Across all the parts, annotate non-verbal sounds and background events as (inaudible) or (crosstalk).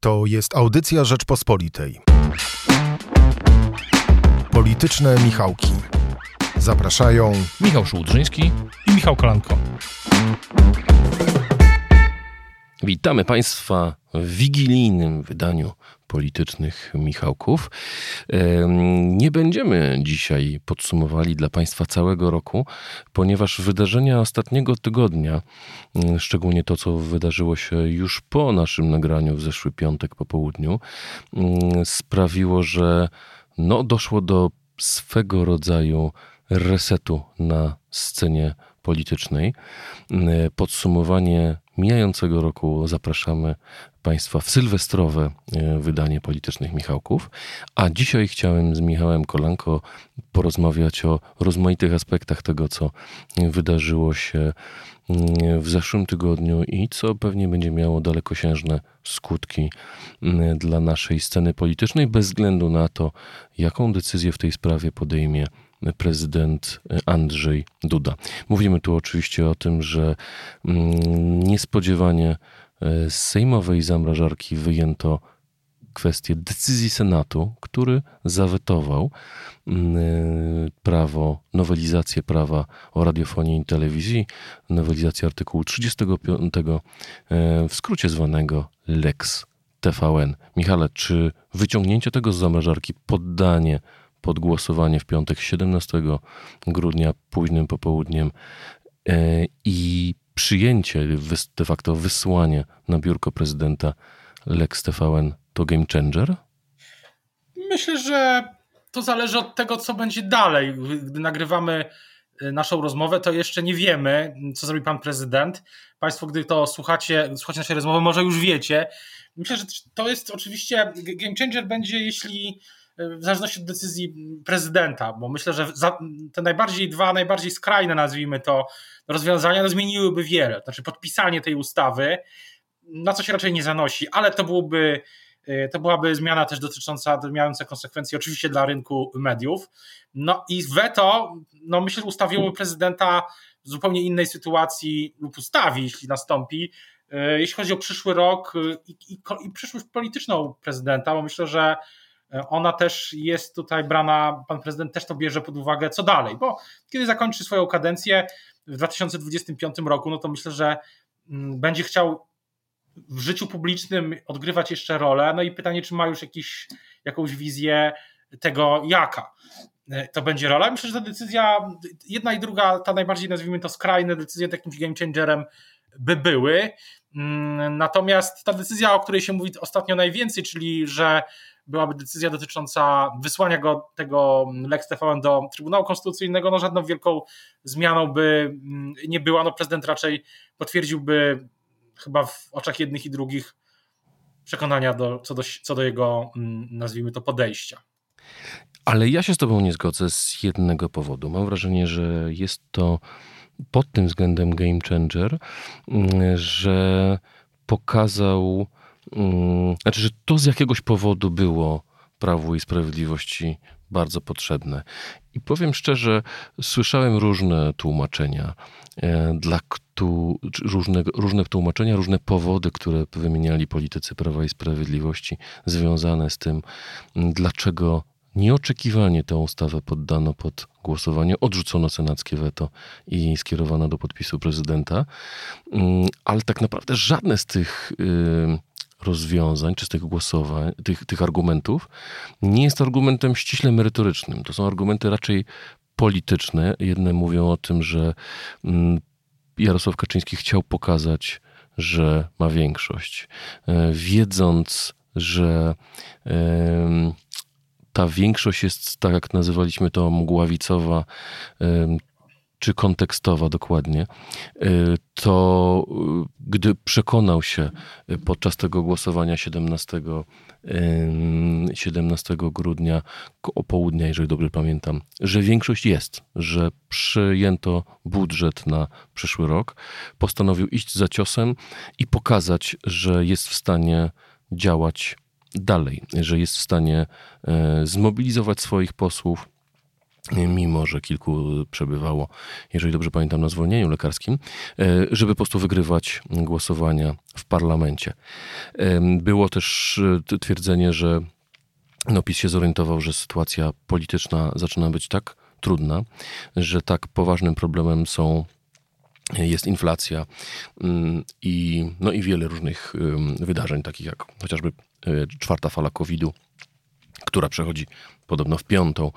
To jest audycja Rzeczpospolitej. Polityczne Michałki. Zapraszają Michał Szułdrzyński i Michał Kolanko. Witamy Państwa w wigilijnym wydaniu politycznych Michałków. Nie będziemy dzisiaj podsumowali dla Państwa całego roku, ponieważ wydarzenia ostatniego tygodnia, szczególnie to, co wydarzyło się już po naszym nagraniu w zeszły piątek po południu, sprawiło, że no, doszło do swego rodzaju resetu na scenie politycznej. Mm, podsumowanie mijającego roku zapraszamy Państwa w sylwestrowe e, wydanie politycznych Michałków. A dzisiaj chciałem z Michałem Kolanko porozmawiać o rozmaitych aspektach tego, co wydarzyło się mm, w zeszłym tygodniu i co pewnie będzie miało dalekosiężne skutki dla naszej sceny politycznej, bez względu na to, jaką decyzję w tej sprawie podejmie prezydent Andrzej Duda. Mówimy tu oczywiście o tym, że mm, niespodziewanie e, z sejmowej zamrażarki wyjęto kwestię decyzji Senatu, który zawetował mm, e, prawo, nowelizację prawa o radiofonii i telewizji, nowelizację artykułu 35, e, w skrócie zwanego Lex TVN. Michale, czy wyciągnięcie tego z zamrażarki, poddanie pod głosowanie w piątek 17 grudnia późnym popołudniem e, i przyjęcie, de facto wysłanie na biurko prezydenta Lex TVN to game changer? Myślę, że to zależy od tego, co będzie dalej. Gdy nagrywamy e, naszą rozmowę, to jeszcze nie wiemy, co zrobi pan prezydent. Państwo, gdy to słuchacie, słuchacie naszej rozmowy, może już wiecie. Myślę, że to jest oczywiście game changer będzie, jeśli w zależności od decyzji prezydenta, bo myślę, że te najbardziej dwa, najbardziej skrajne, nazwijmy to, rozwiązania no zmieniłyby wiele. Znaczy podpisanie tej ustawy, na co się raczej nie zanosi, ale to byłoby y, to byłaby zmiana też dotycząca, mająca konsekwencje oczywiście dla rynku mediów. No i weto, no myślę, ustawiłoby prezydenta w zupełnie innej sytuacji lub ustawi, jeśli nastąpi, y, jeśli chodzi o przyszły rok y, i, i, i przyszłość polityczną prezydenta, bo myślę, że ona też jest tutaj brana, pan prezydent też to bierze pod uwagę, co dalej, bo kiedy zakończy swoją kadencję w 2025 roku, no to myślę, że mm, będzie chciał w życiu publicznym odgrywać jeszcze rolę. No i pytanie, czy ma już jakiś, jakąś wizję tego, jaka to będzie rola. Myślę, że ta decyzja, jedna i druga, ta najbardziej nazwijmy to skrajne decyzje jakimś game changerem by były. Mm, natomiast ta decyzja, o której się mówi ostatnio najwięcej, czyli że byłaby decyzja dotycząca wysłania go tego Lex TVN do Trybunału Konstytucyjnego, no żadną wielką zmianą by mm, nie była. No prezydent raczej potwierdziłby chyba w oczach jednych i drugich przekonania do, co, do, co do jego, mm, nazwijmy to, podejścia. Ale ja się z Tobą nie zgodzę z jednego powodu. Mam wrażenie, że jest to pod tym względem game changer, mm, że pokazał znaczy, że to z jakiegoś powodu było Prawu i Sprawiedliwości bardzo potrzebne. I powiem szczerze, słyszałem różne tłumaczenia, e, dla różne, różne tłumaczenia, różne powody, które wymieniali politycy Prawa i Sprawiedliwości, związane z tym, dlaczego nieoczekiwanie tę ustawę poddano pod głosowanie, odrzucono senackie weto i skierowano do podpisu prezydenta. Ale tak naprawdę żadne z tych rozwiązań, czy z tych głosowań, tych, tych argumentów, nie jest argumentem ściśle merytorycznym. To są argumenty raczej polityczne. Jedne mówią o tym, że mm, Jarosław Kaczyński chciał pokazać, że ma większość. E, wiedząc, że ta większość jest, tak jak nazywaliśmy to, mgławicowa, czy kontekstowa dokładnie, y, to y, gdy przekonał się podczas tego głosowania 17, 17 grudnia o południa, jeżeli dobrze pamiętam, że większość jest, że przyjęto budżet na przyszły rok, postanowił iść za ciosem i pokazać, że jest w stanie działać dalej, że jest w stanie e, zmobilizować swoich posłów, mimo że kilku przebywało, jeżeli dobrze pamiętam, na zwolnieniu lekarskim, żeby po prostu wygrywać głosowania w parlamencie. Było też twierdzenie, że no PiS się zorientował, że sytuacja polityczna zaczyna być tak trudna, że tak poważnym problemem są jest inflacja mm, i, no i wiele różnych wydarzeń, takich jak chociażby e, czwarta fala COVID-u, która przechodzi podobno w piątą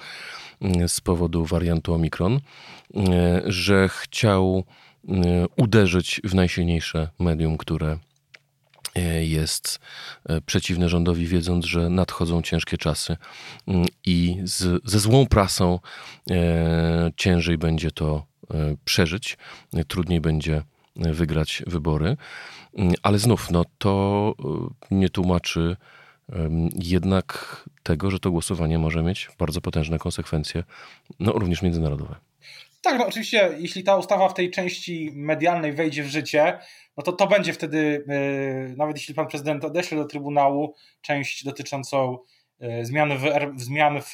mm, z powodu wariantu Omikron, e, że chciał e, uderzyć w najsilniejsze medium, które jest przeciwne rządowi, wiedząc, że nadchodzą ciężkie czasy mm, i z, ze złą prasą ciężej będzie to E, przeżyć, trudniej będzie wygrać wybory. Ale znów, no to e, nie tłumaczy jednak tego, że to głosowanie może mieć bardzo potężne konsekwencje, no również międzynarodowe. Tak, no oczywiście, jeśli ta ustawa w tej części medialnej wejdzie w życie, no to to będzie wtedy, e, nawet jeśli pan prezydent odeśle do Trybunału część dotyczącą zmiany w, zmian w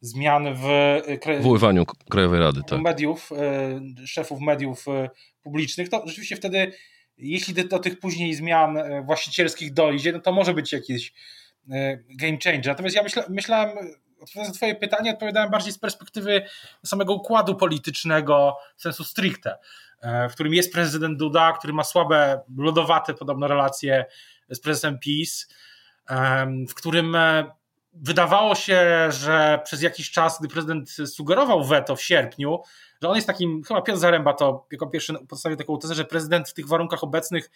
zmian w y, Wywoływaniu Krajowej Rady, tak. mediów, szefów mediów publicznych, to rzeczywiście wtedy, jeśli do, tych później zmian właścicielskich dojdzie, no to może być jakiś game changer. Natomiast ja myśla, myślałem, odpowiadając na Twoje pytanie, odpowiadałem bardziej z perspektywy samego układu politycznego sensu stricte, w którym jest prezydent Duda, który ma słabe, lodowate podobno relacje z prezesem PiS, w którym wydawało się, że przez jakiś czas, gdy prezydent sugerował weto w sierpniu, że on jest takim, chyba Piotr Zaręba to jako pierwszy postawił taką tezę, że prezydent w tych warunkach obecnych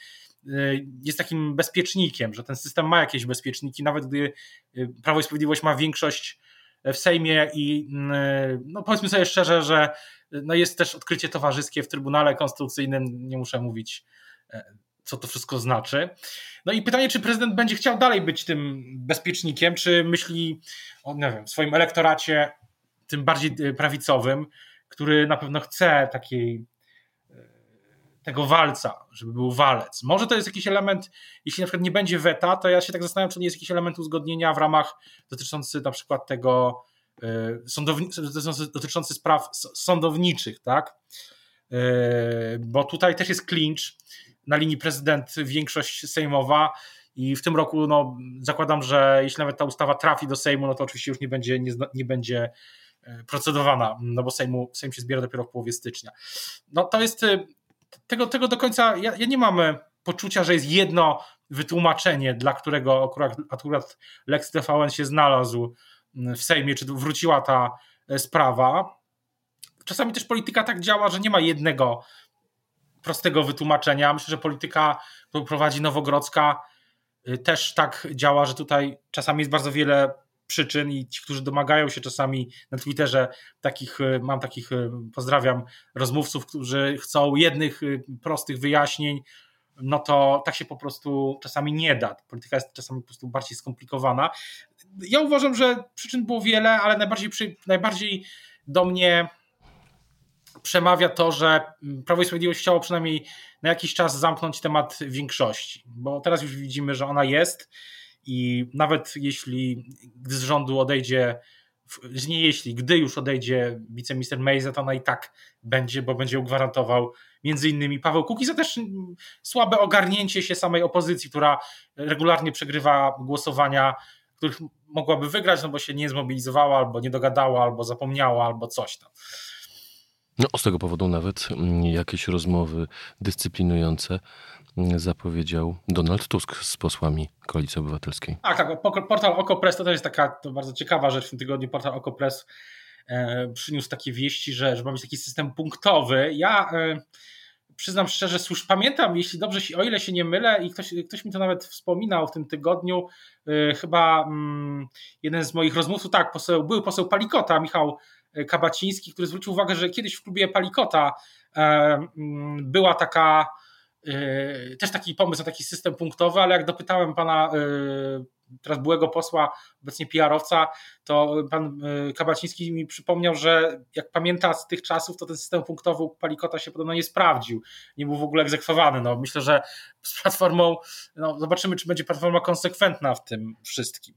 y, jest takim bezpiecznikiem, że ten system ma jakieś bezpieczniki, nawet gdy y, Prawo i Sprawiedliwość ma większość w Sejmie i y, no powiedzmy sobie szczerze, że no jest też odkrycie towarzyskie w Trybunale Konstytucyjnym, nie muszę mówić co to wszystko znaczy. No i pytanie, czy prezydent będzie chciał dalej być tym bezpiecznikiem, czy myśli o nie wiem, swoim elektoracie, tym bardziej e, prawicowym, który na pewno chce takiej e, tego walca, żeby był walec. Może to jest jakiś element, jeśli na przykład nie będzie weta, to ja się tak zastanawiam, czy nie jest jakiś element uzgodnienia w ramach dotyczący na przykład tego e, sądowni- dotyczący spraw sądowniczych, tak? Bo tutaj też jest clinch na linii prezydent większość sejmowa i w tym roku no, zakładam, że jeśli nawet ta ustawa trafi do Sejmu, no to oczywiście już nie będzie, nie, nie będzie e, procedowana, no bo Sejmu, Sejm się zbiera dopiero w połowie stycznia. No to jest, e, tego, tego do końca, ja, ja nie mam e, poczucia, że jest jedno wytłumaczenie, dla którego akurat, akurat Lex TVN się znalazł w Sejmie, czy wróciła ta sprawa. Czasami też polityka tak działa, że nie ma jednego prostego wytłumaczenia. Myślę, że polityka, którą prowadzi Nowogrodzka, y, też tak działa, że tutaj czasami jest bardzo wiele przyczyn i ci, którzy domagają się czasami na Twitterze takich, y, mam takich, y, pozdrawiam, rozmówców, którzy chcą jednych prostych wyjaśnień, no to tak się po prostu czasami nie da. Polityka jest czasami po prostu bardziej skomplikowana. Ja uważam, że przyczyn było wiele, ale najbardziej, najbardziej do mnie przemawia to, że Prawo i Sprawiedliwość chciało przynajmniej na jakiś czas zamknąć temat większości, bo teraz już widzimy, że ona jest i nawet jeśli z rządu odejdzie, nie jeśli, gdy już odejdzie wiceminister Mejza, to ona i tak będzie, bo będzie gwarantował między innymi Paweł Kukiz, a też słabe ogarnięcie się samej opozycji, która regularnie przegrywa głosowania, których mogłaby wygrać, no bo się nie zmobilizowała, albo nie dogadała, albo zapomniała, albo coś tam. No, z tego powodu nawet mm, jakieś rozmowy dyscyplinujące mm, zapowiedział Donald Tusk z posłami Koalicji Obywatelskiej. Tak, tak. Portal OkoPress to jest taka to bardzo ciekawa rzecz w tym tygodniu. Portal OkoPress e, przyniósł takie wieści, że, że ma być taki system punktowy. Ja e, przyznam szczerze, już pamiętam, jeśli dobrze, o ile się nie mylę, i ktoś, ktoś mi to nawet wspominał w tym tygodniu, e, chyba mm, jeden z moich rozmówców, tak, poseł, był poseł Palikota, Michał Kabaciński, który zwrócił uwagę, że kiedyś w klubie Palikota e, mm, była taka e, też taki pomysł na taki system punktowy, ale jak dopytałem pana e, teraz byłego posła, obecnie PR-owca, to pan Kabaciński mi przypomniał, że jak pamięta z tych czasów, to ten system punktowy Palikota się podobno nie sprawdził, nie był w ogóle egzekwowany. No, myślę, że z Platformą, no, zobaczymy, czy będzie Platforma konsekwentna w tym wszystkim.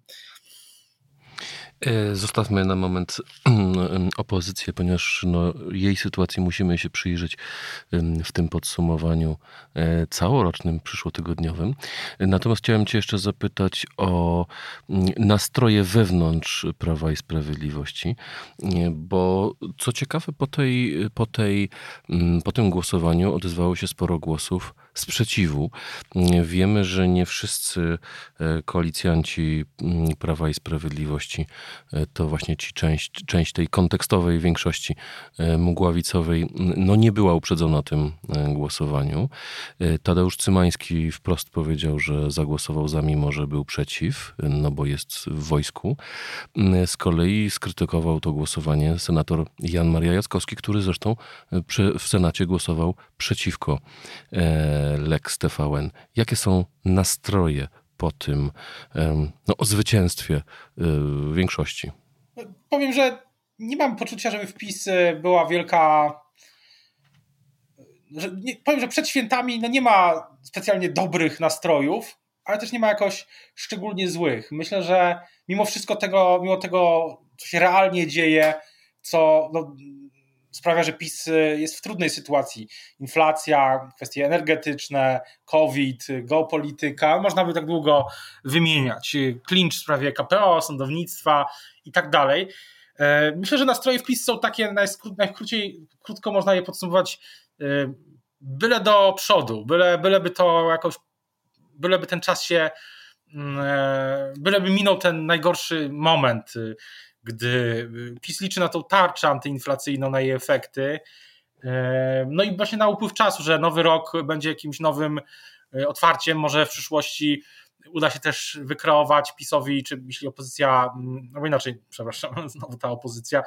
E, zostawmy na moment (clears throat) opozycję, ponieważ no, jej sytuacji musimy się przyjrzeć w tym podsumowaniu e, całorocznym, przyszłotygodniowym. Natomiast chciałem Cię jeszcze zapytać o nastroje wewnątrz Prawa i Sprawiedliwości, bo co ciekawe, po, tej, po, tej, po tym głosowaniu odezwało się sporo głosów sprzeciwu. Wiemy, że nie wszyscy e, koalicjanci Prawa i Sprawiedliwości E, to właśnie ci część, część tej kontekstowej większości e, mugławicowej no nie była uprzedzona tym e, głosowaniu. Tadeusz Cymański wprost powiedział, że zagłosował za, mimo że był przeciw, no bo jest w wojsku. Z kolei skrytykował to głosowanie senator Jan Maria Jackowski, który zresztą w Senacie głosował przeciwko Lex TVN. Jakie są nastroje po tym no, o zwycięstwie y, większości? Powiem, że nie mam poczucia, żeby wpis y, była wielka. Że nie, powiem, że przed świętami no nie ma specjalnie dobrych nastrojów, ale też nie ma jakoś szczególnie złych. Myślę, że mimo wszystko tego, mimo tego, co się realnie dzieje, co no, sprawia, że PiS y, jest w trudnej sytuacji. Inflacja, kwestie energetyczne, COVID, geopolityka, można by tak długo wymieniać. Klincz w sprawie KPO, sądownictwa i tak dalej. E, myślę, że nastroje w PiS są takie najkrócej, krótko można je podsumować e, byle do przodu, byle, byleby to jakoś, byleby ten czas się, mm, e, byleby minął ten najgorszy moment gdy y, PiS liczy na tą tarczę antyinflacyjną, na jej efekty. E, no i właśnie na upływ czasu, że nowy rok będzie jakimś nowym e, otwarciem, może w przyszłości uda się też wykreować PiSowi, czy jeśli opozycja, no inaczej, przepraszam, (laughs) znowu ta opozycja,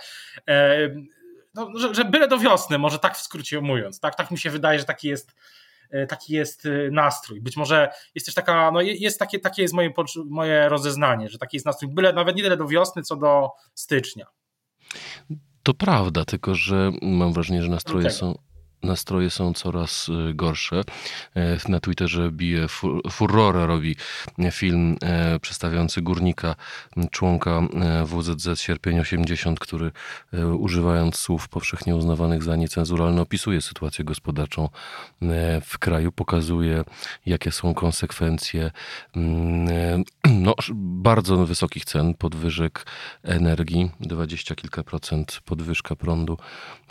no, że, że byle do wiosny, może tak w skrócie mówiąc, tak, tak mi się wydaje, że taki jest taki jest e, nastrój. Być może jest też taka, no jest takie, takie jest moje, moje rozeznanie, że taki jest nastrój, byle nawet nie tyle do wiosny, co do stycznia. To prawda, tylko że mam wrażenie, że nastroje są nastroje są coraz y, gorsze. E, na Twitterze bije furorę, robi film e, przedstawiający górnika, członka e, WZZ Sierpień 80, który używając słów powszechnie uznawanych za niecenzuralne opisuje sytuację gospodarczą w kraju, pokazuje jakie są konsekwencje (clears throat) no, bardzo wysokich cen, podwyżek energii, 20 kilka procent podwyżka prądu,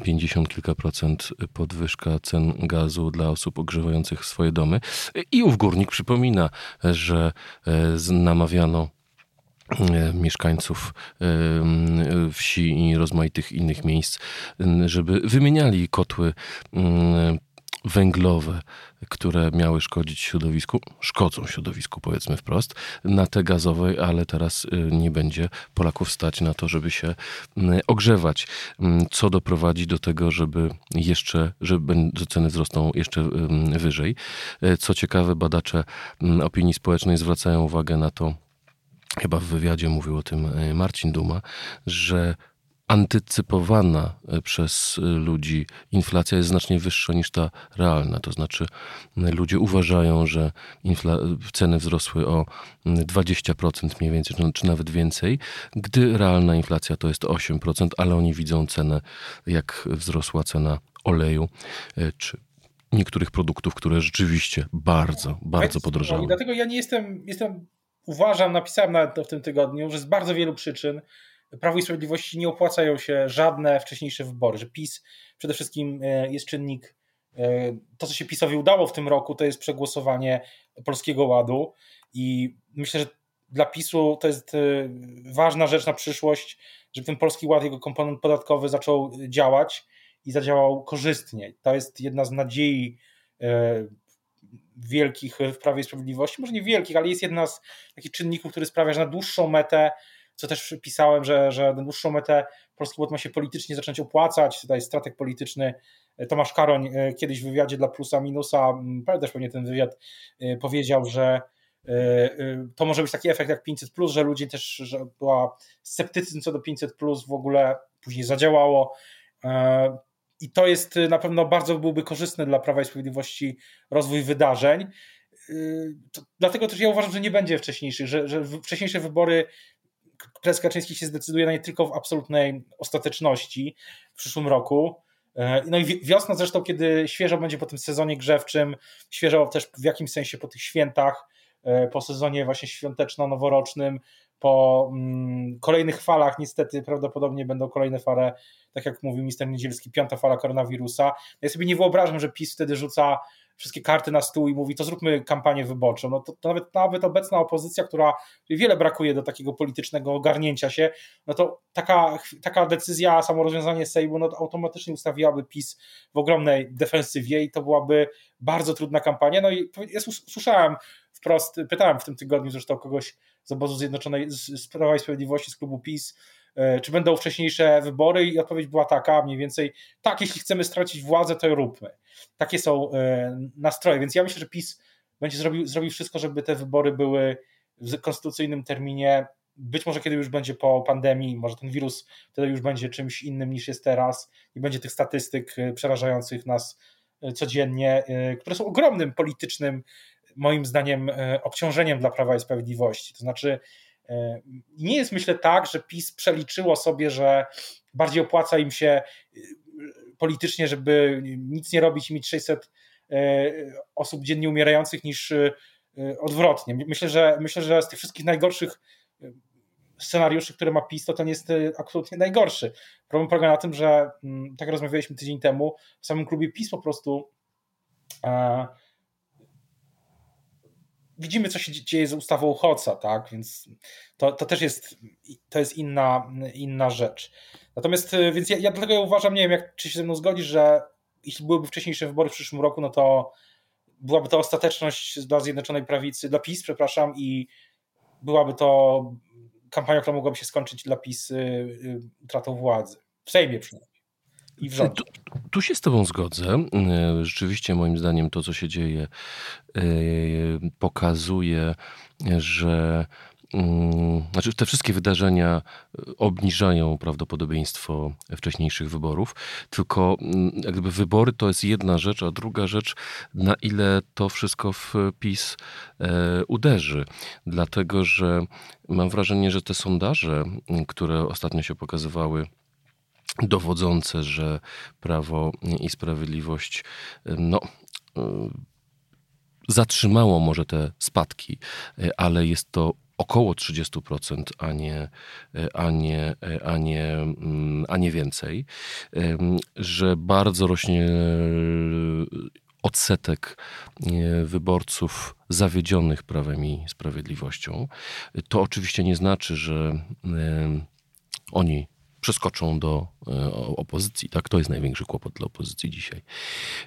50 kilka procent podwyżka podwyżka cen gazu dla osób ogrzewających swoje domy. I ów górnik przypomina, że e, namawiano e, mieszkańców e, wsi i rozmaitych innych miejsc, żeby wymieniali kotły węglowe, które miały szkodzić środowisku, szkodzą środowisku, powiedzmy wprost, na te gazowe, ale teraz y, nie będzie Polaków stać na to, żeby się mm, ogrzewać, mm, co doprowadzi do tego, żeby jeszcze, że ceny wzrosną jeszcze wyżej. E, co ciekawe, badacze mm, opinii społecznej zwracają uwagę na to, chyba w wywiadzie mówił o tym Marcin Duma, że antycypowana e, przez e, ludzi inflacja jest znacznie wyższa niż ta realna. To znaczy, ludzie uważają, że ceny wzrosły o 20% mniej więcej, czy nawet więcej, gdy realna inflacja to jest 8%, ale oni widzą cenę, jak wzrosła cena oleju e, czy niektórych produktów, które rzeczywiście bardzo, bardzo podrożały. I dlatego ja nie jestem, jestem, uważam, napisałem nawet to w tym tygodniu, że z bardzo wielu przyczyn Prawo i Sprawiedliwości nie opłacają się żadne wcześniejsze wybory, że PiS przede wszystkim e, jest czynnik, e, to co się PiSowi udało w tym roku, to jest przegłosowanie Polskiego Ładu i myślę, że dla PiSu to jest e, ważna rzecz na przyszłość, żeby ten Polski Ład, jego komponent podatkowy zaczął działać i zadziałał korzystnie. To jest jedna z nadziei wielkich w Prawie i Sprawiedliwości, może nie wielkich, ale jest jedna z takich czynników, który sprawia, że na dłuższą metę co też pisałem, że, że na dłuższą metę Polski Ład ma się politycznie zacząć opłacać. Tutaj strateg polityczny e, Tomasz Karoń e, kiedyś w wywiadzie dla Plusa Minusa, pamiętasz pewnie ten wywiad, e, powiedział, że to może być taki efekt jak 500, że ludzie też, że była sceptycyzm co do 500, w ogóle później zadziałało. I to jest na pewno bardzo byłby korzystny dla Prawa i Sprawiedliwości rozwój wydarzeń. To, dlatego też ja uważam, że nie będzie wcześniejszych, że, że wcześniejsze wybory prezes Kaczyński się zdecyduje na nie tylko w absolutnej ostateczności w przyszłym roku. No i wiosna zresztą, kiedy świeżo będzie po tym sezonie grzewczym, świeżo też w jakimś sensie po tych świętach, po sezonie właśnie świąteczno-noworocznym, po mm, kolejnych falach niestety prawdopodobnie będą kolejne fale, tak jak mówił minister Niedzielski, piąta fala koronawirusa. Ja sobie nie wyobrażam, że PiS wtedy rzuca wszystkie karty na stół i mówi, to zróbmy kampanię wyborczą. No to, to nawet, nawet obecna opozycja, która wiele brakuje do takiego politycznego ogarnięcia się, no to taka, taka decyzja, samo rozwiązanie Sejmu, no to automatycznie ustawiłaby PiS w ogromnej defensywie i to byłaby bardzo trudna kampania. No i ja słyszałem wprost, pytałem w tym tygodniu zresztą kogoś z obozu Zjednoczonej, z Prawa i Sprawiedliwości, z klubu PiS, czy będą wcześniejsze wybory i odpowiedź była taka mniej więcej, tak, jeśli chcemy stracić władzę, to róbmy. Takie są e, nastroje, więc ja myślę, że PiS będzie zrobił, zrobił wszystko, żeby te wybory były w konstytucyjnym terminie, być może kiedy już będzie po pandemii, może ten wirus wtedy już będzie czymś innym niż jest teraz, nie będzie tych statystyk e, przerażających nas codziennie, które są ogromnym politycznym moim zdaniem e, obciążeniem dla Prawa i Sprawiedliwości. To znaczy, e, nie jest myślę tak, że PiS przeliczyło sobie, że bardziej opłaca im się e, politycznie, żeby nic nie robić i mieć 600 osób dziennie umierających niż odwrotnie. Myślę, że myślę, że z tych wszystkich najgorszych scenariuszy, które ma PiS, to ten jest absolutnie najgorszy. Problem polega na tym, że mm, tak rozmawialiśmy tydzień temu, w samym klubie PiS po prostu widzimy, co się dzieje z ustawą Hoca, tak? Więc to, to też jest, to jest inna, inna rzecz. Natomiast, y, więc ja, ja dlatego ja uważam, nie wiem, jak, czy się ze mną zgodzisz, że jeśli byłyby wcześniejsze wybory w przyszłym roku, no to byłaby to ostateczność dla Zjednoczonej Prawicy, dla PiS, przepraszam, i byłaby to kampania, która mogłaby się skończyć dla PiS y, y, utratą władzy. W Sejmie przynajmniej i w. Tu, tu, się z Tobą zgodzę. E, rzeczywiście, moim zdaniem, to, co się dzieje, e, pokazuje, że mm, znaczy te wszystkie wydarzenia obniżają prawdopodobieństwo wcześniejszych wyborów, tylko mm, jak gdyby wybory to jest jedna rzecz, a druga rzecz, na ile to wszystko w PiS e, uderzy. Dlatego, że mam wrażenie, że te sondaże, które ostatnio się pokazywały, dowodzące, że Prawo i Sprawiedliwość no, e, zatrzymało może te spadki, e, ale jest to około 30%, a nie, e, a nie, a nie, mm, a nie więcej, że bardzo rośnie odsetek wyborców zawiedzionych prawem i sprawiedliwością. To oczywiście nie znaczy, że oni przeskoczą do e, opozycji. Tak, to jest największy kłopot dla opozycji dzisiaj.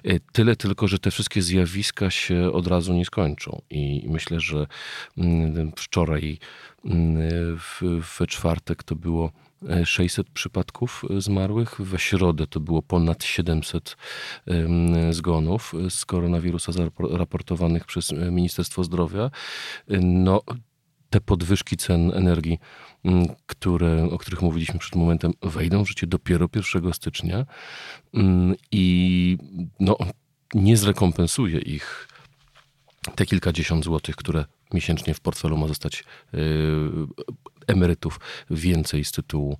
E, tyle tylko, że te wszystkie zjawiska się od razu nie skończą. I myślę, że mm, wczoraj mm, we czwartek to było 600 przypadków zmarłych. We środę to było ponad 700 zgonów z koronawirusa raportowanych przez Ministerstwo Zdrowia. No, te podwyżki cen energii Mm, które, o których mówiliśmy przed momentem, wejdą w życie dopiero 1 stycznia mm, i no, nie zrekompensuje ich te kilkadziesiąt złotych, które miesięcznie w portfelu ma zostać yy, emerytów więcej z tytułu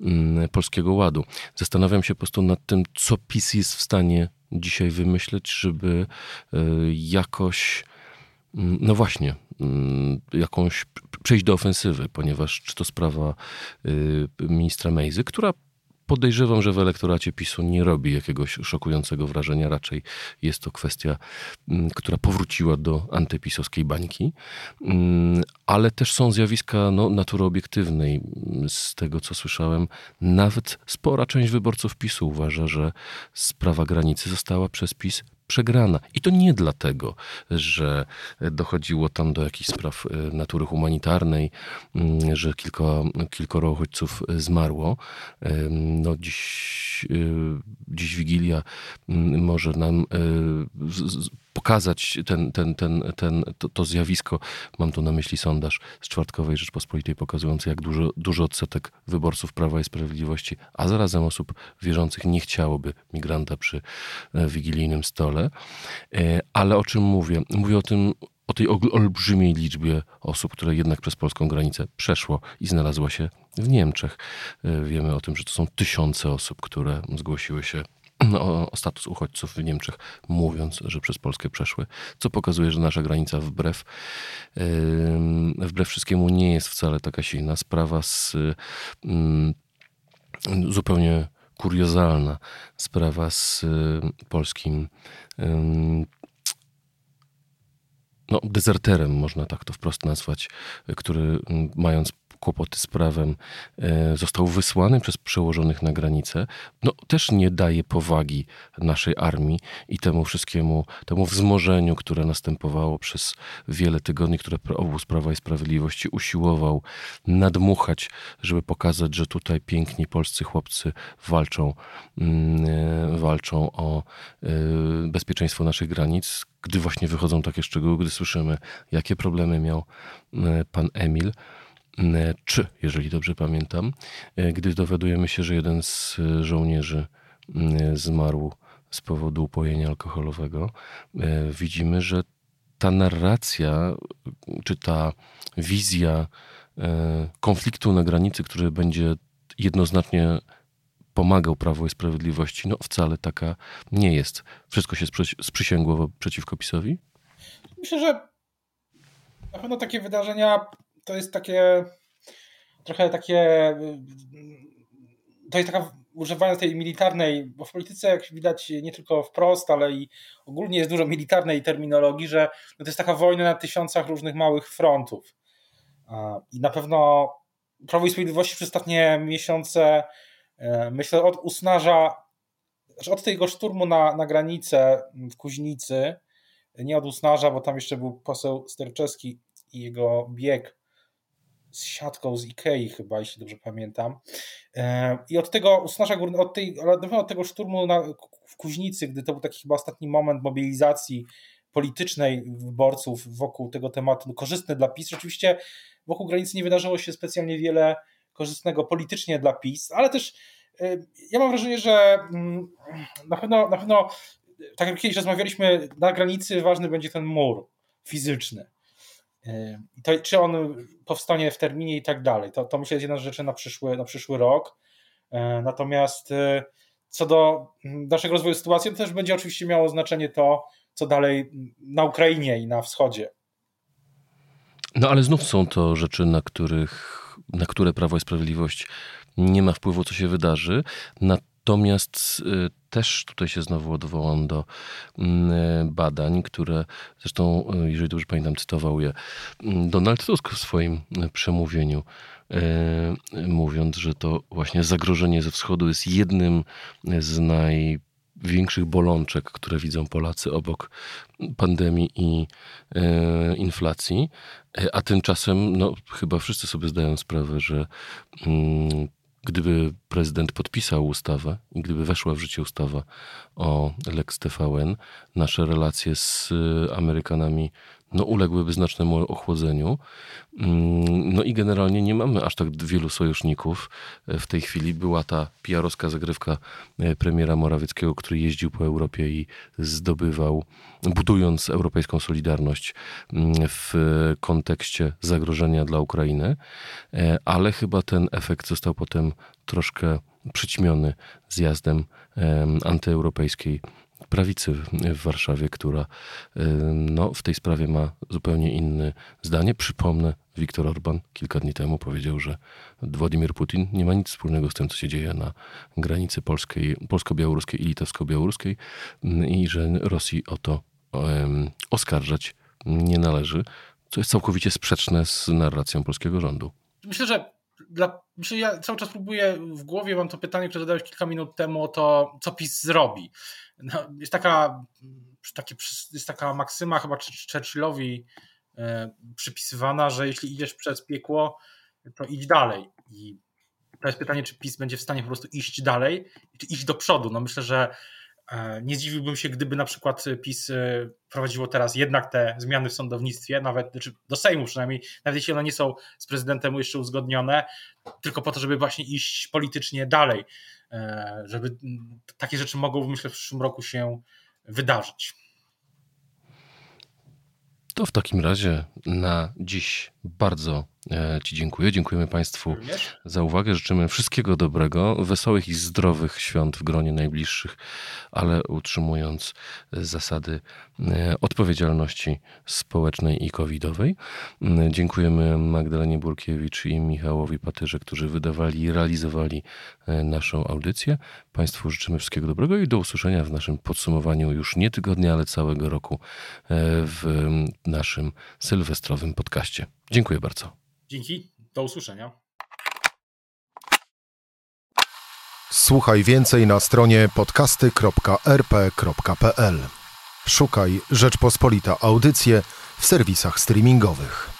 yy, Polskiego Ładu. Zastanawiam się po prostu nad tym, co PiS jest w stanie dzisiaj wymyśleć, żeby yy, jakoś mm, no właśnie, Mm, jakąś przejść do ofensywy, ponieważ czy to sprawa y, ministra Mejzy, która podejrzewam, że w elektoracie PiSu nie robi jakiegoś szokującego wrażenia. Raczej jest to kwestia, mm, która powróciła do antypisowskiej bańki. Mm, ale też są zjawiska no, natury obiektywnej. Z tego, co słyszałem, nawet spora część wyborców PiSu uważa, że sprawa granicy została przez PiS przegrana. I to nie dlatego, że dochodziło tam do jakichś spraw e, natury humanitarnej, mm, że kilka, kilkoro uchodźców zmarło. No dziś, e, dziś Wigilia mm, może nam e, pokazać ten, ten, ten, ten, to, to, zjawisko. Mam tu na myśli sondaż z czwartkowej Rzeczpospolitej pokazujący, jak dużo, duży odsetek wyborców Prawa i Sprawiedliwości, a zarazem osób wierzących nie chciałoby migranta przy wigilijnym stole. E, ale o czym mówię? Mówię o tym o tej olbrzymiej liczbie osób, które jednak przez polską granicę przeszło i znalazło się w Niemczech. Wiemy o tym, że to są tysiące osób, które zgłosiły się o, o, status uchodźców w Niemczech, mówiąc, że przez Polskę przeszły, co pokazuje, że nasza granica wbrew, yy, wbrew wszystkiemu nie jest wcale taka silna. Sprawa z yy, zupełnie kuriozalna sprawa z yy, polskim no, dezerterem, można tak to wprost nazwać, który mając kłopoty z prawem, e, został wysłany przez przełożonych na granicę, no też nie daje powagi naszej armii i temu wszystkiemu, temu wzmożeniu, które następowało przez wiele tygodni, które obóz Prawa i Sprawiedliwości usiłował nadmuchać, żeby pokazać, że tutaj piękni polscy chłopcy walczą, mm, e, walczą o e, bezpieczeństwo naszych granic, gdy właśnie wychodzą takie szczegóły, gdy słyszymy, jakie problemy miał pan Emil. E, czy, jeżeli dobrze pamiętam, e, gdy dowiadujemy się, że jeden z e, żołnierzy zmarł z powodu upojenia alkoholowego, widzimy, że ta narracja, czy ta wizja konfliktu na granicy, który będzie jednoznacznie pomagał Prawo i Sprawiedliwości, no wcale taka nie jest. Wszystko się sprzysięgło przeciwko PiSowi? Myślę, że na pewno takie wydarzenia to jest takie trochę takie to jest taka używając tej militarnej, bo w polityce jak widać nie tylko wprost, ale i ogólnie jest dużo militarnej terminologii, że no to jest taka wojna na tysiącach różnych małych frontów. I na pewno Prawo i Sprawiedliwości przez ostatnie miesiące e, myślę od usnaża, znaczy od tego szturmu na, na granicę w Kuźnicy, nie od usnaża, bo tam jeszcze był poseł Sterczewski i jego bieg z siatką z Ikei chyba, jeśli dobrze pamiętam. E, I od tego usnasza górnego, od, tej, od tego szturmu na, w Kuźnicy, gdy to był taki chyba ostatni moment mobilizacji politycznej wyborców wokół tego tematu, no, korzystny dla PiS. Oczywiście wokół granicy nie wydarzyło się specjalnie wiele korzystnego politycznie dla PiS, ale też e, ja mam wrażenie, że mm, na pewno, na pewno tak jak kiedyś rozmawialiśmy, na granicy ważny będzie ten mur fizyczny. To, czy on powstanie w terminie i tak dalej. To, to myślę jest jedna z rzeczy na przyszły, na przyszły rok. E, natomiast e, co do naszego rozwoju sytuacji, to też będzie oczywiście miało znaczenie to, co dalej na Ukrainie i na wschodzie. No ale znów są to rzeczy, na, których, na które Prawo i Sprawiedliwość nie ma wpływu, co się wydarzy. Natomiast y, też tutaj się znowu odwołam do mm, y, badań, które zresztą, y, jeżeli dobrze pamiętam, cytował je mm, Donald Tusk w swoim przemówieniu, mówiąc, że to właśnie zagrożenie ze wschodu jest jednym z największych bolączek, które widzą Polacy obok pandemii i inflacji, a tymczasem no, chyba wszyscy sobie zdają sprawę, że mm, gdyby prezydent podpisał ustawę i gdyby weszła w życie ustawa o Lex TVN, nasze relacje z y, Amerykanami no, uległyby znacznemu ochłodzeniu. Mm, no i generalnie nie mamy aż tak wielu sojuszników. E, w tej chwili była ta PR-owska zagrywka e, premiera Morawieckiego, który jeździł po Europie i zdobywał, budując europejską solidarność mm, w kontekście zagrożenia dla Ukrainy, e, ale chyba ten efekt został potem troszkę przyćmiony zjazdem antyeuropejskiej prawicy w Warszawie, która no, w tej sprawie ma zupełnie inne zdanie. Przypomnę, Viktor Orban kilka dni temu powiedział, że Władimir Putin nie ma nic wspólnego z tym, co się dzieje na granicy polskiej, polsko-białoruskiej i litewsko-białoruskiej i że Rosji o to um, oskarżać nie należy, co jest całkowicie sprzeczne z narracją polskiego rządu. Myślę, że dla, myślę, ja cały czas próbuję w głowie, mam to pytanie, które zadałeś kilka minut temu o to, co PiS zrobi. No, jest, taka, taki, jest taka maksyma chyba Churchillowi e, przypisywana, że jeśli idziesz przez piekło, to idź dalej. I to jest pytanie, czy PiS będzie w stanie po prostu iść dalej, czy iść do przodu. No myślę, że nie zdziwiłbym się, gdyby na przykład PiS e, prowadziło teraz jednak te zmiany w sądownictwie, nawet znaczy do Sejmu przynajmniej, nawet jeśli one nie są z prezydentem jeszcze uzgodnione, tylko po to, żeby właśnie iść politycznie dalej, e, żeby takie rzeczy mogą, myślę, w przyszłym roku się wydarzyć. To w takim razie na dziś bardzo e, Ci dziękuję. Dziękujemy Państwu za uwagę. Życzymy wszystkiego dobrego, wesołych i zdrowych świąt w gronie najbliższych, ale utrzymując zasady e, odpowiedzialności społecznej i covidowej. Mm, Dziękujemy Magdalenie Burkiewicz i Michałowi Patyrze, którzy wydawali i realizowali e, naszą audycję. Państwu życzymy wszystkiego dobrego i do usłyszenia w naszym podsumowaniu już nie tygodnia, ale całego roku e, w naszym sylwestrowym podcaście. Dziękuję bardzo. Dzięki, do usłyszenia. Słuchaj więcej na stronie podcasty.rp.pl. Szukaj Rzeczpospolita Audycje w serwisach streamingowych.